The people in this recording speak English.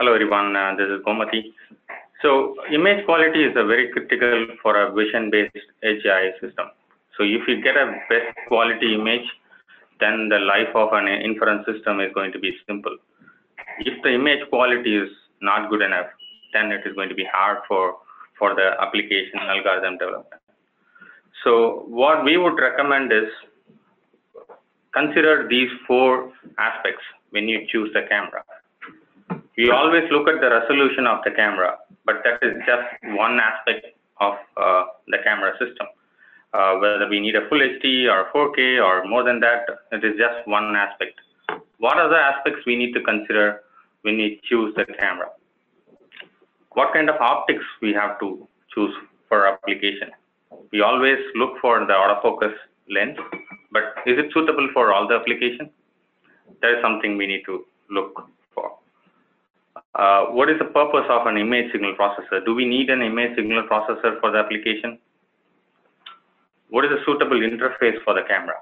Hello everyone, uh, this is Gomati. So image quality is a very critical for a vision-based Edge AI system. So if you get a best quality image, then the life of an inference system is going to be simple. If the image quality is not good enough, then it is going to be hard for, for the application algorithm development. So what we would recommend is consider these four aspects when you choose the camera. We always look at the resolution of the camera, but that is just one aspect of uh, the camera system. Uh, whether we need a full HD or 4K or more than that, it is just one aspect. What are the aspects we need to consider when we choose the camera? What kind of optics we have to choose for application? We always look for the autofocus lens, but is it suitable for all the application? That is something we need to look Uh, what is the purpose of an image signal processor? Do we need an image signal processor for the application? What is a suitable interface for the camera?